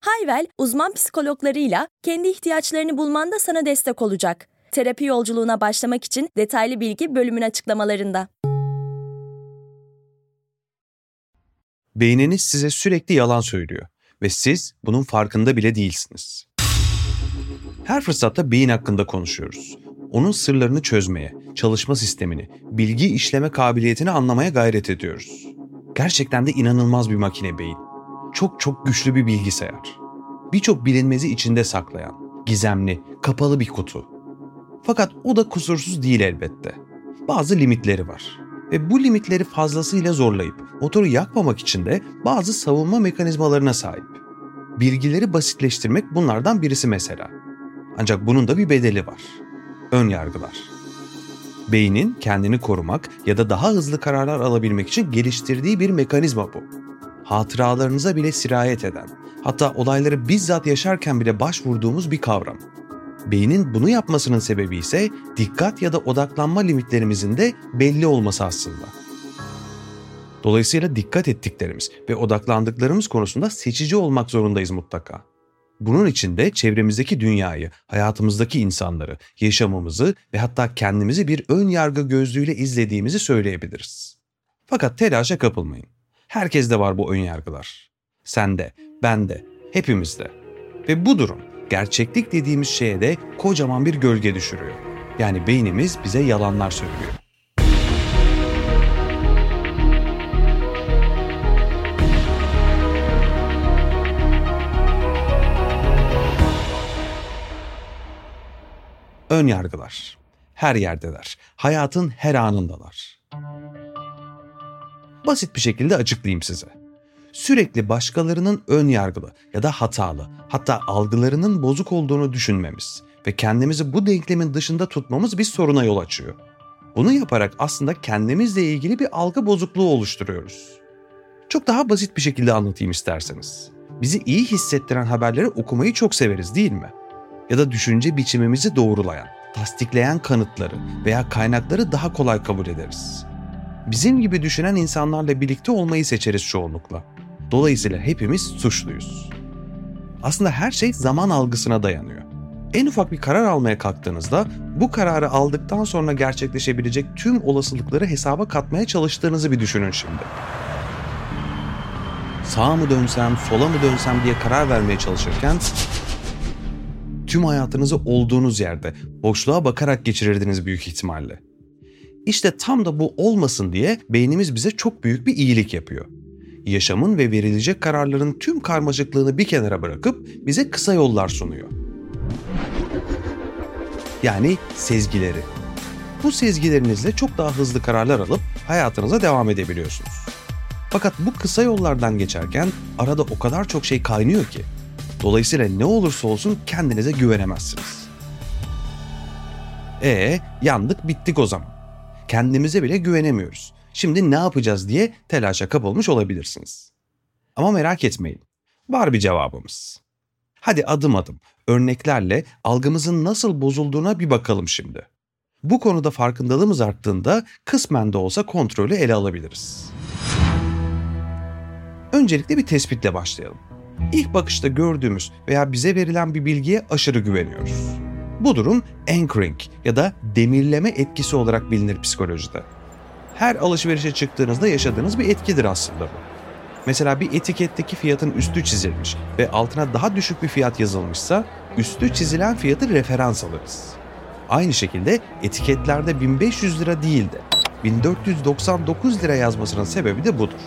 Hayvel, uzman psikologlarıyla kendi ihtiyaçlarını bulmanda sana destek olacak. Terapi yolculuğuna başlamak için detaylı bilgi bölümün açıklamalarında. Beyniniz size sürekli yalan söylüyor ve siz bunun farkında bile değilsiniz. Her fırsatta beyin hakkında konuşuyoruz. Onun sırlarını çözmeye, çalışma sistemini, bilgi işleme kabiliyetini anlamaya gayret ediyoruz. Gerçekten de inanılmaz bir makine beyin. Çok çok güçlü bir bilgisayar. Birçok bilinmezi içinde saklayan, gizemli, kapalı bir kutu. Fakat o da kusursuz değil elbette. Bazı limitleri var. Ve bu limitleri fazlasıyla zorlayıp motoru yakmamak için de bazı savunma mekanizmalarına sahip. Bilgileri basitleştirmek bunlardan birisi mesela. Ancak bunun da bir bedeli var. Ön yargılar. Beynin kendini korumak ya da daha hızlı kararlar alabilmek için geliştirdiği bir mekanizma bu. Hatıralarınıza bile sirayet eden, hatta olayları bizzat yaşarken bile başvurduğumuz bir kavram. Beynin bunu yapmasının sebebi ise dikkat ya da odaklanma limitlerimizin de belli olması aslında. Dolayısıyla dikkat ettiklerimiz ve odaklandıklarımız konusunda seçici olmak zorundayız mutlaka. Bunun için de çevremizdeki dünyayı, hayatımızdaki insanları, yaşamımızı ve hatta kendimizi bir ön yargı gözlüğüyle izlediğimizi söyleyebiliriz. Fakat telaşa kapılmayın. Herkeste var bu ön yargılar. Sende, bende, hepimizde. Ve bu durum gerçeklik dediğimiz şeye de kocaman bir gölge düşürüyor. Yani beynimiz bize yalanlar söylüyor. Ön yargılar. Her yerdeler. Hayatın her anındalar. Basit bir şekilde açıklayayım size. Sürekli başkalarının ön yargılı ya da hatalı, hatta algılarının bozuk olduğunu düşünmemiz ve kendimizi bu denklemin dışında tutmamız bir soruna yol açıyor. Bunu yaparak aslında kendimizle ilgili bir algı bozukluğu oluşturuyoruz. Çok daha basit bir şekilde anlatayım isterseniz. Bizi iyi hissettiren haberleri okumayı çok severiz değil mi? ya da düşünce biçimimizi doğrulayan, tasdikleyen kanıtları veya kaynakları daha kolay kabul ederiz. Bizim gibi düşünen insanlarla birlikte olmayı seçeriz çoğunlukla. Dolayısıyla hepimiz suçluyuz. Aslında her şey zaman algısına dayanıyor. En ufak bir karar almaya kalktığınızda bu kararı aldıktan sonra gerçekleşebilecek tüm olasılıkları hesaba katmaya çalıştığınızı bir düşünün şimdi. Sağa mı dönsem, sola mı dönsem diye karar vermeye çalışırken tüm hayatınızı olduğunuz yerde boşluğa bakarak geçirirdiniz büyük ihtimalle. İşte tam da bu olmasın diye beynimiz bize çok büyük bir iyilik yapıyor. Yaşamın ve verilecek kararların tüm karmaşıklığını bir kenara bırakıp bize kısa yollar sunuyor. Yani sezgileri. Bu sezgilerinizle çok daha hızlı kararlar alıp hayatınıza devam edebiliyorsunuz. Fakat bu kısa yollardan geçerken arada o kadar çok şey kaynıyor ki Dolayısıyla ne olursa olsun kendinize güvenemezsiniz. E yandık bittik o zaman. Kendimize bile güvenemiyoruz. Şimdi ne yapacağız diye telaşa kapılmış olabilirsiniz. Ama merak etmeyin. Var bir cevabımız. Hadi adım adım örneklerle algımızın nasıl bozulduğuna bir bakalım şimdi. Bu konuda farkındalığımız arttığında kısmen de olsa kontrolü ele alabiliriz. Öncelikle bir tespitle başlayalım. İlk bakışta gördüğümüz veya bize verilen bir bilgiye aşırı güveniyoruz. Bu durum anchoring ya da demirleme etkisi olarak bilinir psikolojide. Her alışverişe çıktığınızda yaşadığınız bir etkidir aslında bu. Mesela bir etiketteki fiyatın üstü çizilmiş ve altına daha düşük bir fiyat yazılmışsa üstü çizilen fiyatı referans alırız. Aynı şekilde etiketlerde 1500 lira değil de 1499 lira yazmasının sebebi de budur.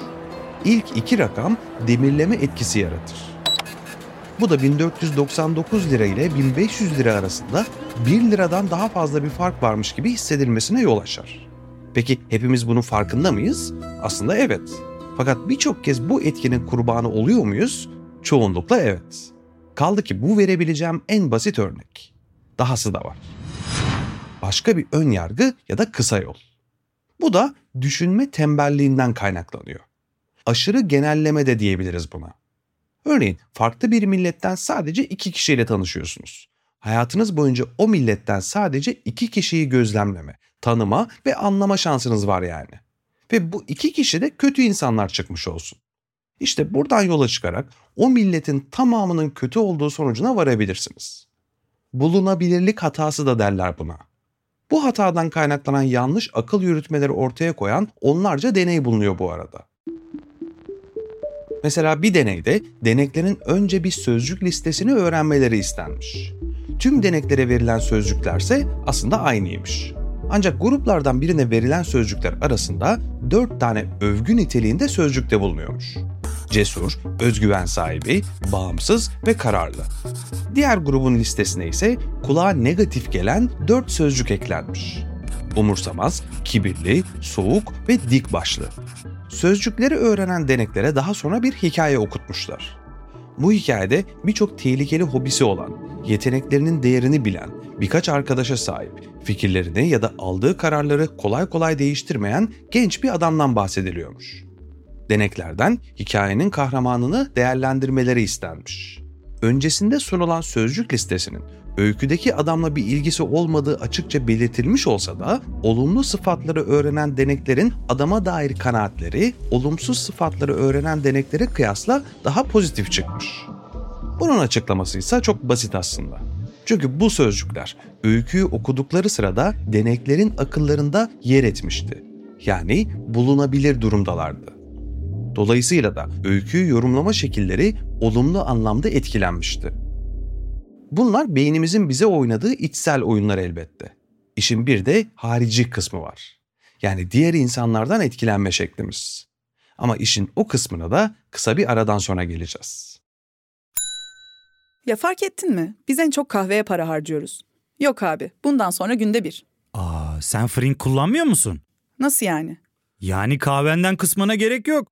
İlk iki rakam demirleme etkisi yaratır. Bu da 1499 lira ile 1500 lira arasında 1 liradan daha fazla bir fark varmış gibi hissedilmesine yol açar. Peki hepimiz bunun farkında mıyız? Aslında evet. Fakat birçok kez bu etkinin kurbanı oluyor muyuz? Çoğunlukla evet. Kaldı ki bu verebileceğim en basit örnek. Dahası da var. başka bir ön yargı ya da kısa yol. Bu da düşünme tembelliğinden kaynaklanıyor. Aşırı genelleme de diyebiliriz buna. Örneğin farklı bir milletten sadece iki kişiyle tanışıyorsunuz. Hayatınız boyunca o milletten sadece iki kişiyi gözlemleme, tanıma ve anlama şansınız var yani. Ve bu iki kişi de kötü insanlar çıkmış olsun. İşte buradan yola çıkarak o milletin tamamının kötü olduğu sonucuna varabilirsiniz. Bulunabilirlik hatası da derler buna. Bu hatadan kaynaklanan yanlış akıl yürütmeleri ortaya koyan onlarca deney bulunuyor bu arada. Mesela bir deneyde deneklerin önce bir sözcük listesini öğrenmeleri istenmiş. Tüm deneklere verilen sözcüklerse aslında aynıymış. Ancak gruplardan birine verilen sözcükler arasında 4 tane övgü niteliğinde sözcük de bulunuyormuş. Cesur, özgüven sahibi, bağımsız ve kararlı. Diğer grubun listesine ise kulağa negatif gelen 4 sözcük eklenmiş. Umursamaz, kibirli, soğuk ve dik başlı. Sözcükleri öğrenen deneklere daha sonra bir hikaye okutmuşlar. Bu hikayede birçok tehlikeli hobisi olan, yeteneklerinin değerini bilen, birkaç arkadaşa sahip, fikirlerini ya da aldığı kararları kolay kolay değiştirmeyen genç bir adamdan bahsediliyormuş. Deneklerden hikayenin kahramanını değerlendirmeleri istenmiş. Öncesinde sunulan sözcük listesinin öyküdeki adamla bir ilgisi olmadığı açıkça belirtilmiş olsa da olumlu sıfatları öğrenen deneklerin adama dair kanaatleri olumsuz sıfatları öğrenen deneklere kıyasla daha pozitif çıkmış. Bunun açıklaması ise çok basit aslında. Çünkü bu sözcükler öyküyü okudukları sırada deneklerin akıllarında yer etmişti. Yani bulunabilir durumdalardı. Dolayısıyla da öyküyü yorumlama şekilleri olumlu anlamda etkilenmişti. Bunlar beynimizin bize oynadığı içsel oyunlar elbette. İşin bir de harici kısmı var. Yani diğer insanlardan etkilenme şeklimiz. Ama işin o kısmına da kısa bir aradan sonra geleceğiz. Ya fark ettin mi? Biz en çok kahveye para harcıyoruz. Yok abi, bundan sonra günde bir. Aa, sen Frink kullanmıyor musun? Nasıl yani? Yani kahvenden kısmına gerek yok.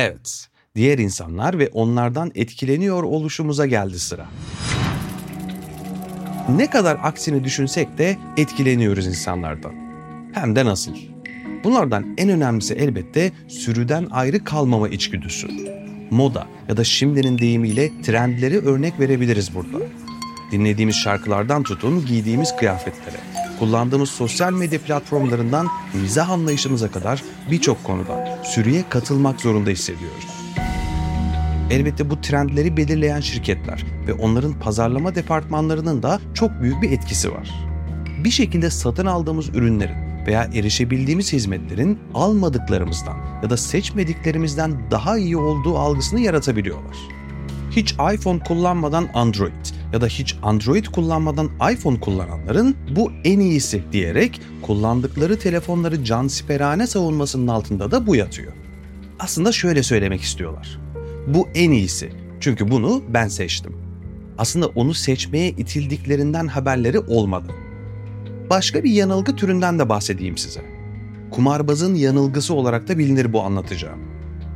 Evet, diğer insanlar ve onlardan etkileniyor oluşumuza geldi sıra. Ne kadar aksini düşünsek de etkileniyoruz insanlardan. Hem de nasıl? Bunlardan en önemlisi elbette sürüden ayrı kalmama içgüdüsü. Moda ya da şimdinin deyimiyle trendleri örnek verebiliriz burada. Dinlediğimiz şarkılardan tutun giydiğimiz kıyafetlere, kullandığımız sosyal medya platformlarından mizah anlayışımıza kadar birçok konuda sürüye katılmak zorunda hissediyoruz. Elbette bu trendleri belirleyen şirketler ve onların pazarlama departmanlarının da çok büyük bir etkisi var. Bir şekilde satın aldığımız ürünlerin veya erişebildiğimiz hizmetlerin almadıklarımızdan ya da seçmediklerimizden daha iyi olduğu algısını yaratabiliyorlar. Hiç iPhone kullanmadan Android ya da hiç Android kullanmadan iPhone kullananların bu en iyisi diyerek kullandıkları telefonları cansiperane savunmasının altında da bu yatıyor. Aslında şöyle söylemek istiyorlar. Bu en iyisi. Çünkü bunu ben seçtim. Aslında onu seçmeye itildiklerinden haberleri olmadı. Başka bir yanılgı türünden de bahsedeyim size. Kumarbazın yanılgısı olarak da bilinir bu anlatacağım.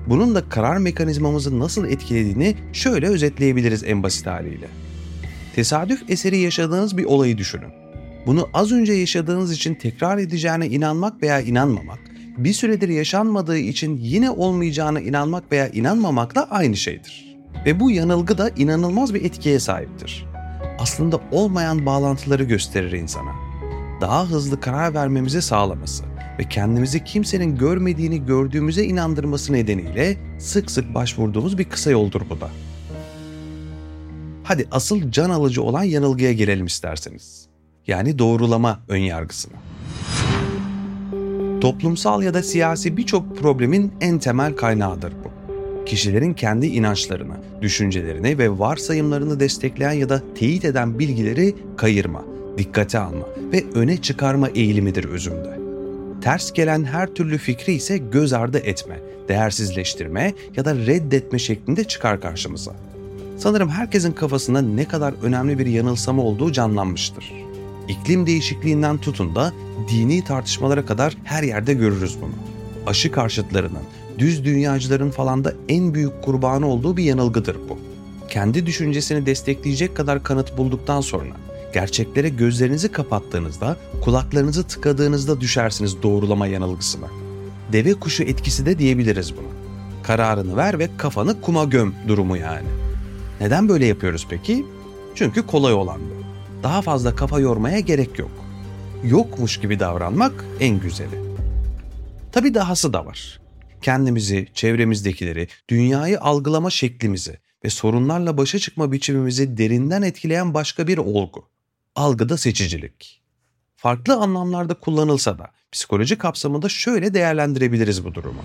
Bunun da karar mekanizmamızı nasıl etkilediğini şöyle özetleyebiliriz en basit haliyle. Tesadüf eseri yaşadığınız bir olayı düşünün. Bunu az önce yaşadığınız için tekrar edeceğine inanmak veya inanmamak, bir süredir yaşanmadığı için yine olmayacağına inanmak veya inanmamakla aynı şeydir. Ve bu yanılgı da inanılmaz bir etkiye sahiptir. Aslında olmayan bağlantıları gösterir insana. Daha hızlı karar vermemizi sağlaması ve kendimizi kimsenin görmediğini gördüğümüze inandırması nedeniyle sık sık başvurduğumuz bir kısa yoldur bu da. Hadi asıl can alıcı olan yanılgıya gelelim isterseniz. Yani doğrulama önyargısına. Toplumsal ya da siyasi birçok problemin en temel kaynağıdır bu. Kişilerin kendi inançlarını, düşüncelerini ve varsayımlarını destekleyen ya da teyit eden bilgileri kayırma, dikkate alma ve öne çıkarma eğilimidir özümde. Ters gelen her türlü fikri ise göz ardı etme, değersizleştirme ya da reddetme şeklinde çıkar karşımıza. Sanırım herkesin kafasında ne kadar önemli bir yanılsama olduğu canlanmıştır. İklim değişikliğinden tutun da dini tartışmalara kadar her yerde görürüz bunu. Aşı karşıtlarının, düz dünyacıların falan da en büyük kurbanı olduğu bir yanılgıdır bu. Kendi düşüncesini destekleyecek kadar kanıt bulduktan sonra gerçeklere gözlerinizi kapattığınızda, kulaklarınızı tıkadığınızda düşersiniz doğrulama yanılgısına. Deve kuşu etkisi de diyebiliriz buna. Kararını ver ve kafanı kuma göm durumu yani. Neden böyle yapıyoruz peki? Çünkü kolay olan bu. Daha fazla kafa yormaya gerek yok. Yokmuş gibi davranmak en güzeli. Tabii dahası da var. Kendimizi, çevremizdekileri, dünyayı algılama şeklimizi ve sorunlarla başa çıkma biçimimizi derinden etkileyen başka bir olgu. Algıda seçicilik. Farklı anlamlarda kullanılsa da psikoloji kapsamında şöyle değerlendirebiliriz bu durumu.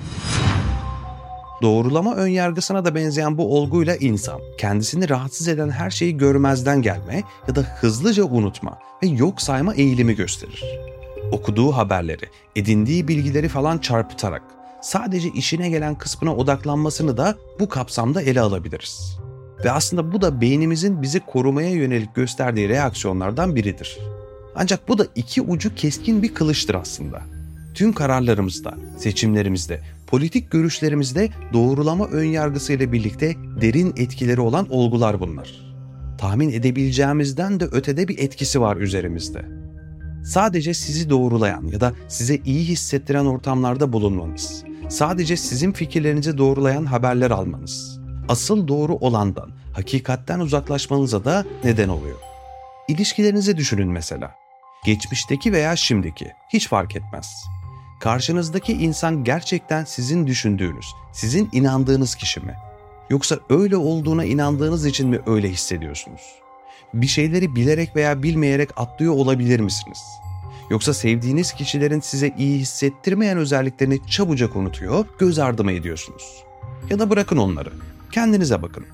Doğrulama önyargısına da benzeyen bu olguyla insan, kendisini rahatsız eden her şeyi görmezden gelme ya da hızlıca unutma ve yok sayma eğilimi gösterir. Okuduğu haberleri, edindiği bilgileri falan çarpıtarak sadece işine gelen kısmına odaklanmasını da bu kapsamda ele alabiliriz. Ve aslında bu da beynimizin bizi korumaya yönelik gösterdiği reaksiyonlardan biridir. Ancak bu da iki ucu keskin bir kılıçtır aslında. Tüm kararlarımızda, seçimlerimizde, politik görüşlerimizde doğrulama önyargısıyla birlikte derin etkileri olan olgular bunlar. Tahmin edebileceğimizden de ötede bir etkisi var üzerimizde. Sadece sizi doğrulayan ya da size iyi hissettiren ortamlarda bulunmanız, sadece sizin fikirlerinizi doğrulayan haberler almanız, asıl doğru olandan, hakikatten uzaklaşmanıza da neden oluyor. İlişkilerinizi düşünün mesela. Geçmişteki veya şimdiki, hiç fark etmez. Karşınızdaki insan gerçekten sizin düşündüğünüz, sizin inandığınız kişi mi? Yoksa öyle olduğuna inandığınız için mi öyle hissediyorsunuz? Bir şeyleri bilerek veya bilmeyerek atlıyor olabilir misiniz? Yoksa sevdiğiniz kişilerin size iyi hissettirmeyen özelliklerini çabucak unutuyor, göz ardı mı ediyorsunuz? Ya da bırakın onları. Kendinize bakın.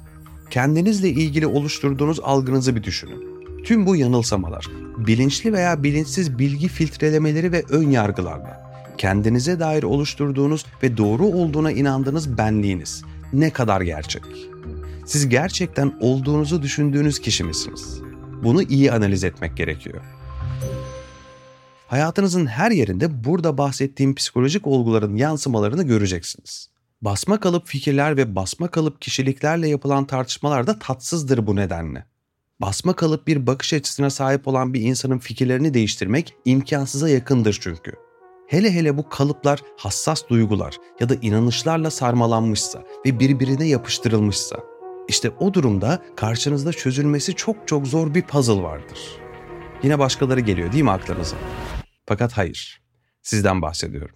Kendinizle ilgili oluşturduğunuz algınızı bir düşünün. Tüm bu yanılsamalar, bilinçli veya bilinçsiz bilgi filtrelemeleri ve ön yargılarla kendinize dair oluşturduğunuz ve doğru olduğuna inandığınız benliğiniz ne kadar gerçek? Siz gerçekten olduğunuzu düşündüğünüz kişi misiniz? Bunu iyi analiz etmek gerekiyor. Hayatınızın her yerinde burada bahsettiğim psikolojik olguların yansımalarını göreceksiniz. Basma kalıp fikirler ve basma kalıp kişiliklerle yapılan tartışmalar da tatsızdır bu nedenle. Basma kalıp bir bakış açısına sahip olan bir insanın fikirlerini değiştirmek imkansıza yakındır çünkü. Hele hele bu kalıplar hassas duygular ya da inanışlarla sarmalanmışsa ve birbirine yapıştırılmışsa. İşte o durumda karşınızda çözülmesi çok çok zor bir puzzle vardır. Yine başkaları geliyor değil mi aklınıza? Fakat hayır. Sizden bahsediyorum.